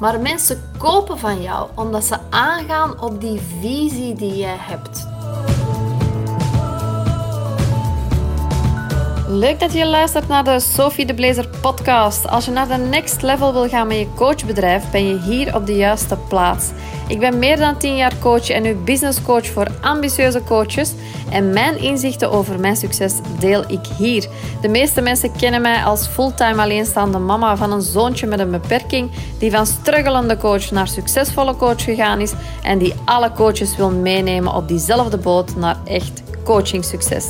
Maar mensen kopen van jou omdat ze aangaan op die visie die jij hebt. Leuk dat je luistert naar de Sophie de Blazer podcast. Als je naar de next level wil gaan met je coachbedrijf, ben je hier op de juiste plaats. Ik ben meer dan 10 jaar coach en uw business coach voor ambitieuze coaches. En mijn inzichten over mijn succes deel ik hier. De meeste mensen kennen mij als fulltime alleenstaande mama van een zoontje met een beperking, die van struggelende coach naar succesvolle coach gegaan is en die alle coaches wil meenemen op diezelfde boot naar echt coaching succes.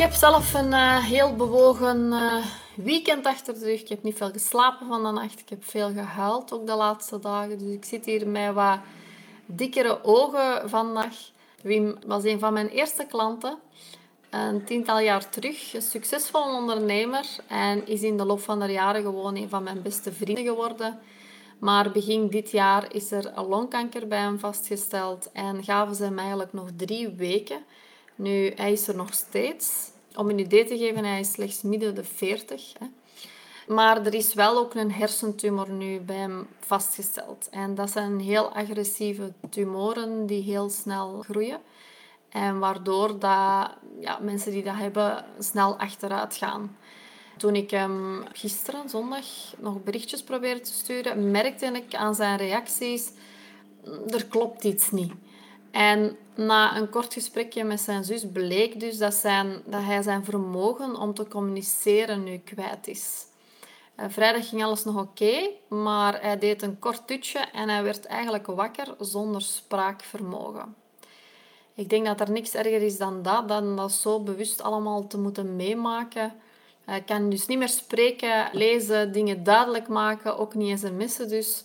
Heb zelf een uh, heel bewogen uh, weekend achter de rug. Ik heb niet veel geslapen van de nacht. Ik heb veel gehuild ook de laatste dagen. Dus ik zit hier met wat dikkere ogen vandaag. Wim was een van mijn eerste klanten. Een tiental jaar terug. Een succesvol ondernemer. En is in de loop van de jaren gewoon een van mijn beste vrienden geworden. Maar begin dit jaar is er longkanker bij hem vastgesteld. En gaven ze hem eigenlijk nog drie weken. Nu, hij is er nog steeds. Om een idee te geven, hij is slechts midden de 40. Hè. Maar er is wel ook een hersentumor nu bij hem vastgesteld. En dat zijn heel agressieve tumoren die heel snel groeien. En waardoor dat, ja, mensen die dat hebben snel achteruit gaan. Toen ik hem gisteren, zondag, nog berichtjes probeerde te sturen, merkte ik aan zijn reacties, er klopt iets niet. En na een kort gesprekje met zijn zus bleek dus dat, zijn, dat hij zijn vermogen om te communiceren nu kwijt is. Uh, vrijdag ging alles nog oké, maar hij deed een kort tutje en hij werd eigenlijk wakker zonder spraakvermogen. Ik denk dat er niks erger is dan dat, dan dat zo bewust allemaal te moeten meemaken. Hij kan dus niet meer spreken, lezen, dingen duidelijk maken, ook niet sms'en dus.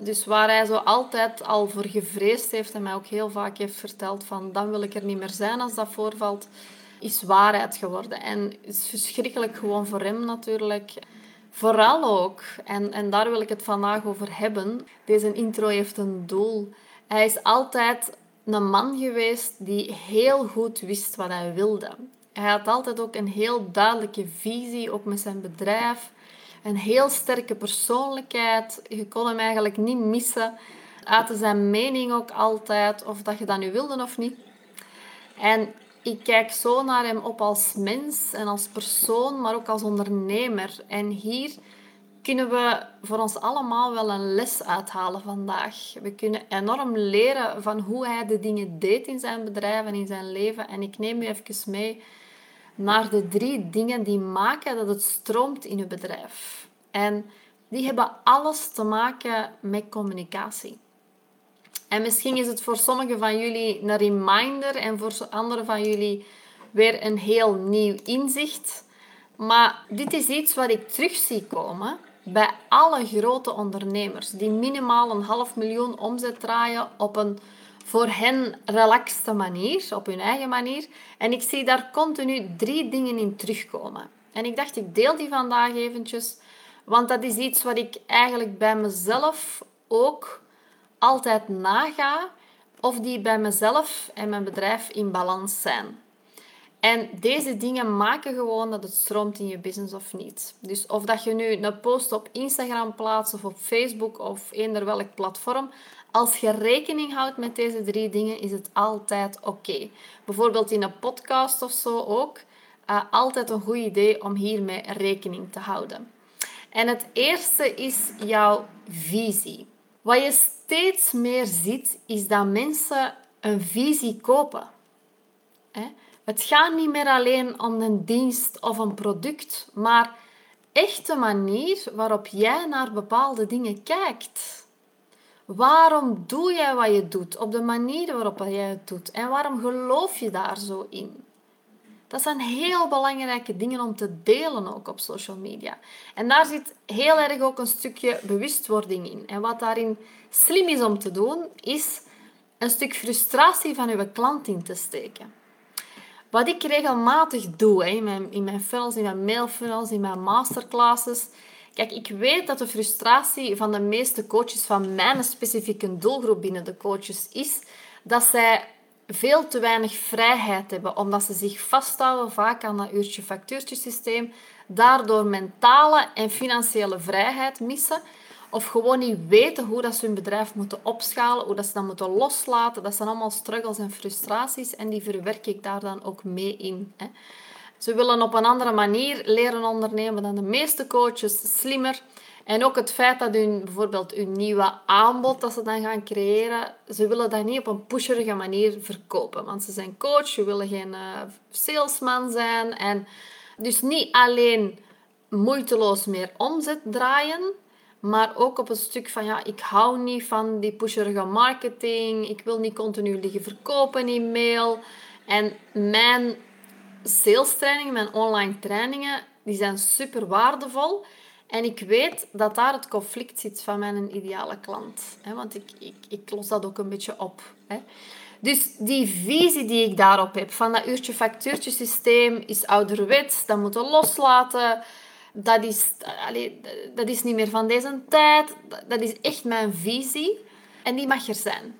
Dus waar hij zo altijd al voor gevreesd heeft en mij ook heel vaak heeft verteld van dan wil ik er niet meer zijn als dat voorvalt, is waarheid geworden. En het is verschrikkelijk gewoon voor hem natuurlijk. Vooral ook, en, en daar wil ik het vandaag over hebben, deze intro heeft een doel. Hij is altijd een man geweest die heel goed wist wat hij wilde. Hij had altijd ook een heel duidelijke visie, ook met zijn bedrijf een heel sterke persoonlijkheid. Je kon hem eigenlijk niet missen. Uitte zijn mening ook altijd, of dat je dat nu wilde of niet. En ik kijk zo naar hem op als mens en als persoon, maar ook als ondernemer. En hier kunnen we voor ons allemaal wel een les uithalen vandaag. We kunnen enorm leren van hoe hij de dingen deed in zijn bedrijf en in zijn leven. En ik neem u even mee naar de drie dingen die maken dat het stroomt in uw bedrijf. En die hebben alles te maken met communicatie. En misschien is het voor sommigen van jullie een reminder en voor anderen van jullie weer een heel nieuw inzicht. Maar dit is iets wat ik terug zie komen bij alle grote ondernemers die minimaal een half miljoen omzet draaien op een voor hen relaxte manier, op hun eigen manier. En ik zie daar continu drie dingen in terugkomen. En ik dacht, ik deel die vandaag eventjes, want dat is iets wat ik eigenlijk bij mezelf ook altijd naga, of die bij mezelf en mijn bedrijf in balans zijn. En deze dingen maken gewoon dat het stroomt in je business of niet. Dus of dat je nu een post op Instagram plaatst of op Facebook of eender welk platform, als je rekening houdt met deze drie dingen, is het altijd oké. Bijvoorbeeld in een podcast of zo ook. Uh, altijd een goed idee om hiermee rekening te houden. En het eerste is jouw visie. Wat je steeds meer ziet, is dat mensen een visie kopen. Het gaat niet meer alleen om een dienst of een product, maar echt de manier waarop jij naar bepaalde dingen kijkt. Waarom doe jij wat je doet op de manier waarop jij het doet? En waarom geloof je daar zo in? Dat zijn heel belangrijke dingen om te delen ook op social media. En daar zit heel erg ook een stukje bewustwording in. En wat daarin slim is om te doen, is een stuk frustratie van uw klant in te steken. Wat ik regelmatig doe in mijn, in mijn funnels, in mijn mailfunnels, in mijn masterclasses, Kijk, ik weet dat de frustratie van de meeste coaches van mijn specifieke doelgroep binnen de coaches is dat zij veel te weinig vrijheid hebben, omdat ze zich vasthouden vaak aan dat uurtje-factuurtje-systeem, daardoor mentale en financiële vrijheid missen of gewoon niet weten hoe dat ze hun bedrijf moeten opschalen, hoe dat ze dat moeten loslaten. Dat zijn allemaal struggles en frustraties en die verwerk ik daar dan ook mee in. Hè. Ze willen op een andere manier leren ondernemen dan de meeste coaches, slimmer. En ook het feit dat hun, bijvoorbeeld hun nieuwe aanbod dat ze dan gaan creëren, ze willen dat niet op een pusherige manier verkopen. Want ze zijn coach, ze willen geen uh, salesman zijn. En dus niet alleen moeiteloos meer omzet draaien, maar ook op een stuk van, ja, ik hou niet van die pusherige marketing. Ik wil niet continu liggen verkopen in mail. En mijn sales trainingen, mijn online trainingen, die zijn super waardevol. En ik weet dat daar het conflict zit van mijn ideale klant. Want ik, ik, ik los dat ook een beetje op. Dus die visie die ik daarop heb, van dat uurtje-factuurtje systeem, is ouderwets, dat moeten loslaten dat is, dat is niet meer van deze tijd. Dat is echt mijn visie. En die mag er zijn.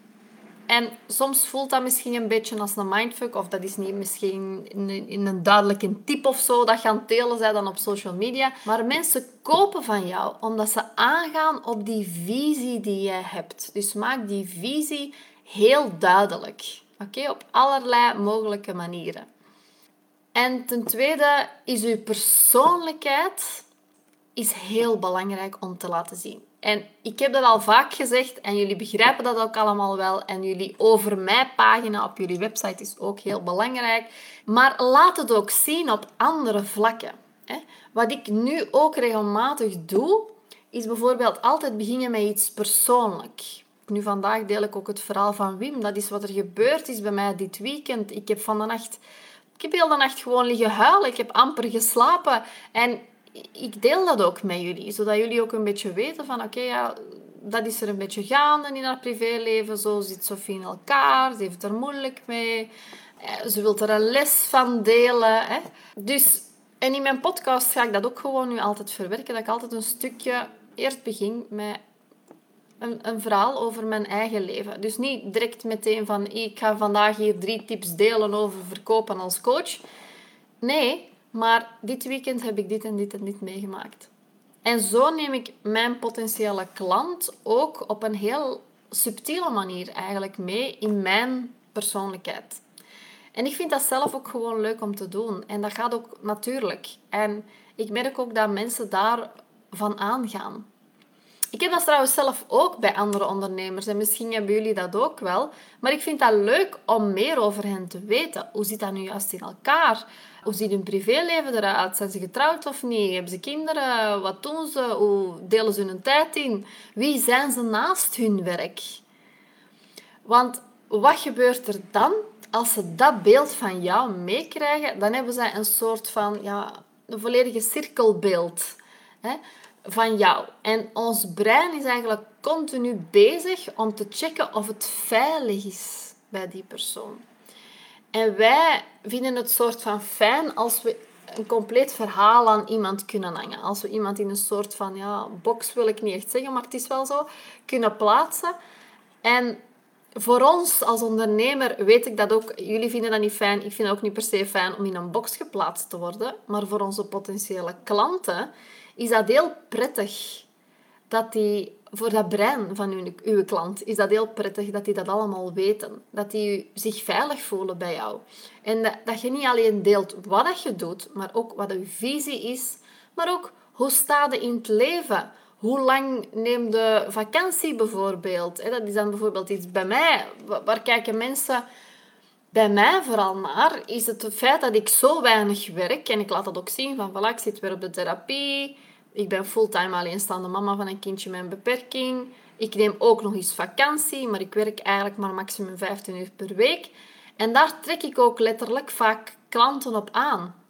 En soms voelt dat misschien een beetje als een mindfuck, of dat is niet misschien in, een duidelijke tip of zo dat gaan delen zij dan op social media. Maar mensen kopen van jou omdat ze aangaan op die visie die jij hebt. Dus maak die visie heel duidelijk. Oké, op allerlei mogelijke manieren. En ten tweede is uw persoonlijkheid is heel belangrijk om te laten zien. En ik heb dat al vaak gezegd en jullie begrijpen dat ook allemaal wel. En jullie over mij pagina op jullie website is ook heel belangrijk. Maar laat het ook zien op andere vlakken. Wat ik nu ook regelmatig doe, is bijvoorbeeld altijd beginnen met iets persoonlijk. Nu vandaag deel ik ook het verhaal van Wim. Dat is wat er gebeurd is bij mij dit weekend. Ik heb van de nacht ik heb heel de nacht gewoon liggen huilen. Ik heb amper geslapen. En ik deel dat ook met jullie, zodat jullie ook een beetje weten van oké, ja, dat is er een beetje gaande in haar privéleven. Zo zit Sofie in elkaar, ze heeft er moeilijk mee. Eh, ze wil er een les van delen. Hè. Dus, en in mijn podcast ga ik dat ook gewoon nu altijd verwerken. Dat ik altijd een stukje eerst begin met een, een verhaal over mijn eigen leven. Dus niet direct meteen van ik ga vandaag hier drie tips delen over verkopen als coach. Nee, maar dit weekend heb ik dit en dit en dit meegemaakt. En zo neem ik mijn potentiële klant ook op een heel subtiele manier eigenlijk mee in mijn persoonlijkheid. En ik vind dat zelf ook gewoon leuk om te doen. En dat gaat ook natuurlijk. En ik merk ook dat mensen daarvan aangaan. Ik heb dat trouwens zelf ook bij andere ondernemers en misschien hebben jullie dat ook wel. Maar ik vind dat leuk om meer over hen te weten. Hoe zit dat nu juist in elkaar? Hoe ziet hun privéleven eruit? Zijn ze getrouwd of niet? Hebben ze kinderen? Wat doen ze? Hoe delen ze hun tijd in? Wie zijn ze naast hun werk? Want wat gebeurt er dan als ze dat beeld van jou meekrijgen? Dan hebben zij een soort van ja, een volledige cirkelbeeld. Hè? Van jou. En ons brein is eigenlijk continu bezig om te checken of het veilig is bij die persoon. En wij vinden het soort van fijn als we een compleet verhaal aan iemand kunnen hangen. Als we iemand in een soort van ja, box wil ik niet echt zeggen, maar het is wel zo, kunnen plaatsen. En voor ons als ondernemer weet ik dat ook. Jullie vinden dat niet fijn. Ik vind het ook niet per se fijn om in een box geplaatst te worden. Maar voor onze potentiële klanten is dat heel prettig dat die, voor dat brein van uw, uw klant, is dat heel prettig dat die dat allemaal weten. Dat die zich veilig voelen bij jou. En dat, dat je niet alleen deelt wat dat je doet, maar ook wat uw visie is, maar ook hoe staat je in het leven. Hoe lang neem de vakantie bijvoorbeeld? Dat is dan bijvoorbeeld iets bij mij. Waar kijken mensen bij mij vooral naar? Is het het feit dat ik zo weinig werk. En ik laat dat ook zien van, voilà, ik zit weer op de therapie. Ik ben fulltime alleenstaande mama van een kindje met een beperking. Ik neem ook nog eens vakantie, maar ik werk eigenlijk maar maximum 15 uur per week. En daar trek ik ook letterlijk vaak klanten op aan.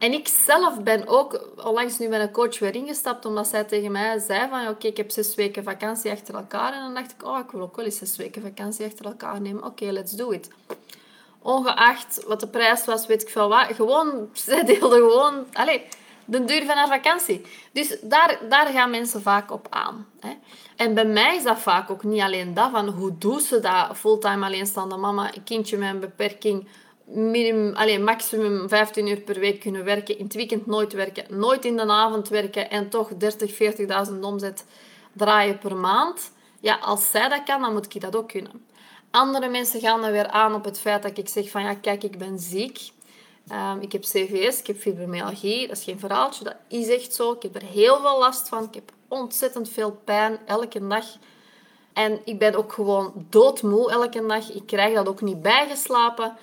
En ik zelf ben ook onlangs nu met een coach weer ingestapt, omdat zij tegen mij zei van, oké, ik heb zes weken vakantie achter elkaar. En dan dacht ik, oh, ik wil ook wel eens zes weken vakantie achter elkaar nemen. Oké, let's do it. Ongeacht wat de prijs was, weet ik veel wat. Gewoon, zij deelde gewoon... Allez, de duur van haar vakantie. Dus daar, daar gaan mensen vaak op aan. Hè. En bij mij is dat vaak ook niet alleen dat, van hoe doet ze dat, fulltime alleenstaande mama, kindje met een beperking, minimum, alleen, maximum 15 uur per week kunnen werken, in het weekend nooit werken, nooit in de avond werken en toch 30, 40.000 omzet draaien per maand. Ja, als zij dat kan, dan moet ik dat ook kunnen. Andere mensen gaan er weer aan op het feit dat ik zeg van ja, kijk, ik ben ziek. Um, ik heb CVS, ik heb fibromyalgie. Dat is geen verhaaltje, dat is echt zo. Ik heb er heel veel last van. Ik heb ontzettend veel pijn elke dag. En ik ben ook gewoon doodmoe elke dag. Ik krijg dat ook niet bijgeslapen.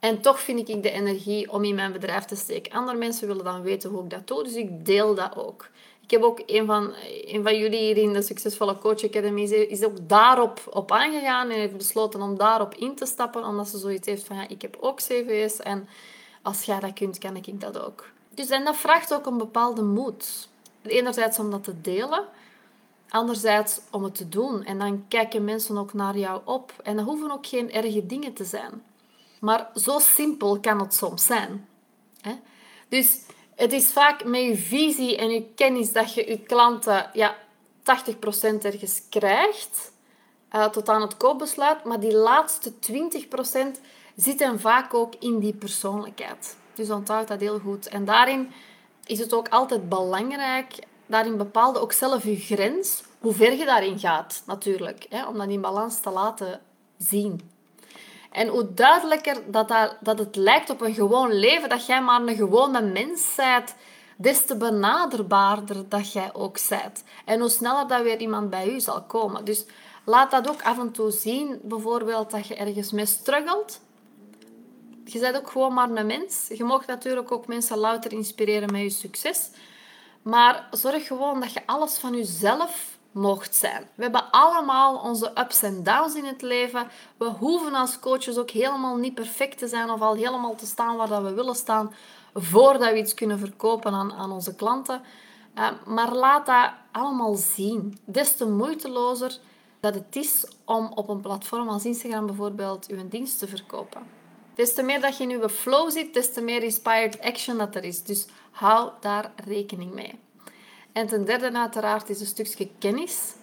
En toch vind ik de energie om in mijn bedrijf te steken. Andere mensen willen dan weten hoe ik dat doe, dus ik deel dat ook. Ik heb ook een van, een van jullie hier in de Succesvolle Coach Academy is ook daarop op aangegaan en heeft besloten om daarop in te stappen, omdat ze zoiets heeft van ja, ik heb ook CVS en als jij dat kunt, kan ik dat ook. Dus en dat vraagt ook een bepaalde moed. Enerzijds om dat te delen, anderzijds om het te doen. En dan kijken mensen ook naar jou op. En dat hoeven ook geen erge dingen te zijn. Maar zo simpel kan het soms zijn. Dus het is vaak met je visie en je kennis dat je je klanten ja, 80% ergens krijgt, uh, tot aan het koopbesluit. Maar die laatste 20% zit hem vaak ook in die persoonlijkheid. Dus onthoud dat heel goed. En daarin is het ook altijd belangrijk, daarin bepaalde ook zelf je grens, hoe ver je daarin gaat, natuurlijk. Hè, om dat in balans te laten zien. En hoe duidelijker dat, dat, het lijkt op een gewoon leven, dat jij maar een gewone mens bent, des te benaderbaarder dat jij ook bent. En hoe sneller dat weer iemand bij u zal komen. Dus laat dat ook af en toe zien, bijvoorbeeld dat je ergens mee struggelt. Je bent ook gewoon maar een mens. Je mag natuurlijk ook mensen louter inspireren met je succes. Maar zorg gewoon dat je alles van jezelf mocht zijn. We hebben allemaal onze ups en downs in het leven. We hoeven als coaches ook helemaal niet perfect te zijn of al helemaal te staan waar dat we willen staan voordat we iets kunnen verkopen aan, aan onze klanten. Uh, maar laat dat allemaal zien. Des te moeitelozer dat het is om op een platform als Instagram bijvoorbeeld uw dienst te verkopen. Des te meer dat je in uw flow zit, des te meer inspired action dat er is. Dus hou daar rekening mee. En ten derde uiteraard is een stukje kennis.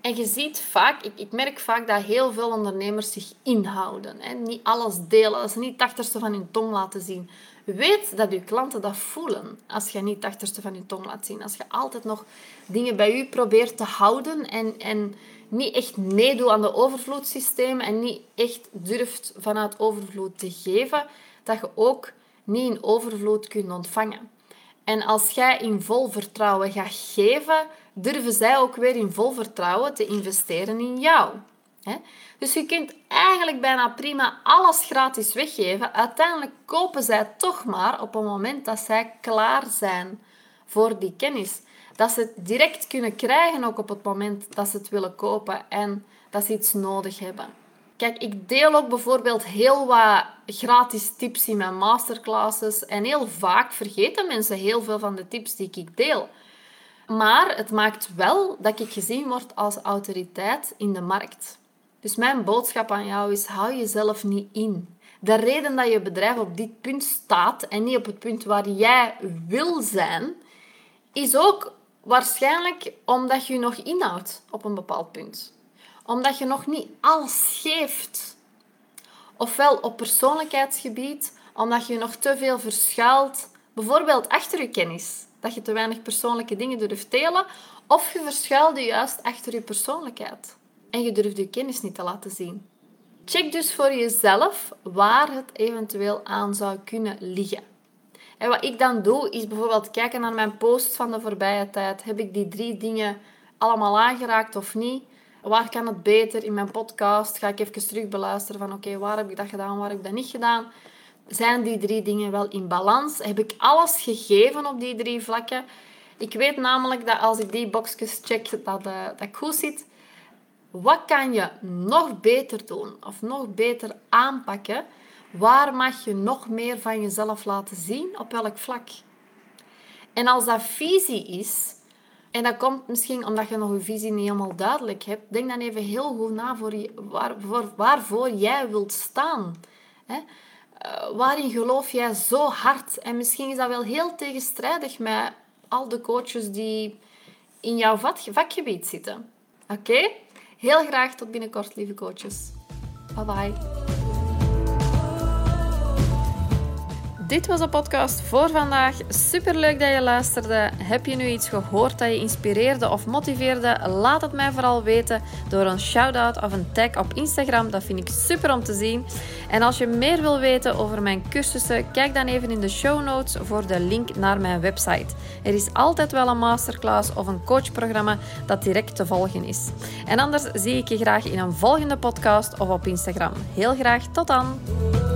En je ziet vaak, ik, ik merk vaak dat heel veel ondernemers zich inhouden. Hè. Niet alles delen, dat ze niet het achterste van hun tong laten zien. Weet dat je klanten dat voelen als je niet het achterste van je tong laat zien. Als je altijd nog dingen bij je probeert te houden en, en niet echt meedoet aan de overvloedsysteem en niet echt durft vanuit overvloed te geven, dat je ook niet in overvloed kunt ontvangen. En als jij in vol vertrouwen gaat geven, durven zij ook weer in vol vertrouwen te investeren in jou. Dus je kunt eigenlijk bijna prima alles gratis weggeven. Uiteindelijk kopen zij toch maar op het moment dat zij klaar zijn voor die kennis. Dat ze het direct kunnen krijgen ook op het moment dat ze het willen kopen en dat ze iets nodig hebben. Kijk, ik deel ook bijvoorbeeld heel wat gratis tips in mijn masterclasses. En heel vaak vergeten mensen heel veel van de tips die ik deel. Maar het maakt wel dat ik gezien word als autoriteit in de markt. Dus mijn boodschap aan jou is: hou jezelf niet in. De reden dat je bedrijf op dit punt staat en niet op het punt waar jij wil zijn, is ook waarschijnlijk omdat je je nog inhoudt op een bepaald punt omdat je nog niet alles geeft. Ofwel op persoonlijkheidsgebied, omdat je nog te veel verschuilt, bijvoorbeeld achter je kennis, dat je te weinig persoonlijke dingen durft delen, of je verschuilde juist achter je persoonlijkheid en je durft je kennis niet te laten zien. Check dus voor jezelf waar het eventueel aan zou kunnen liggen. En wat ik dan doe, is bijvoorbeeld kijken naar mijn posts van de voorbije tijd. Heb ik die drie dingen allemaal aangeraakt of niet? Waar kan het beter in mijn podcast? Ga ik even terug beluisteren van oké, waar heb ik dat gedaan, waar heb ik dat niet gedaan? Zijn die drie dingen wel in balans? Heb ik alles gegeven op die drie vlakken? Ik weet namelijk dat als ik die boxjes check, dat, uh, dat goed zit. Wat kan je nog beter doen of nog beter aanpakken? Waar mag je nog meer van jezelf laten zien? Op welk vlak? En als dat visie is, en dat komt misschien omdat je nog je visie niet helemaal duidelijk hebt. Denk dan even heel goed na voor, je, waar, voor waarvoor jij wilt staan. Hè? Eh, waarin geloof jij zo hard? En misschien is dat wel heel tegenstrijdig met al de coaches die in jouw vakgebied zitten. Oké? Heel graag tot binnenkort, lieve coaches. Bye bye. Dit was de podcast voor vandaag. Super leuk dat je luisterde. Heb je nu iets gehoord dat je inspireerde of motiveerde? Laat het mij vooral weten door een shout-out of een tag op Instagram. Dat vind ik super om te zien. En als je meer wil weten over mijn cursussen, kijk dan even in de show notes voor de link naar mijn website. Er is altijd wel een masterclass of een coachprogramma dat direct te volgen is. En anders zie ik je graag in een volgende podcast of op Instagram. Heel graag tot dan!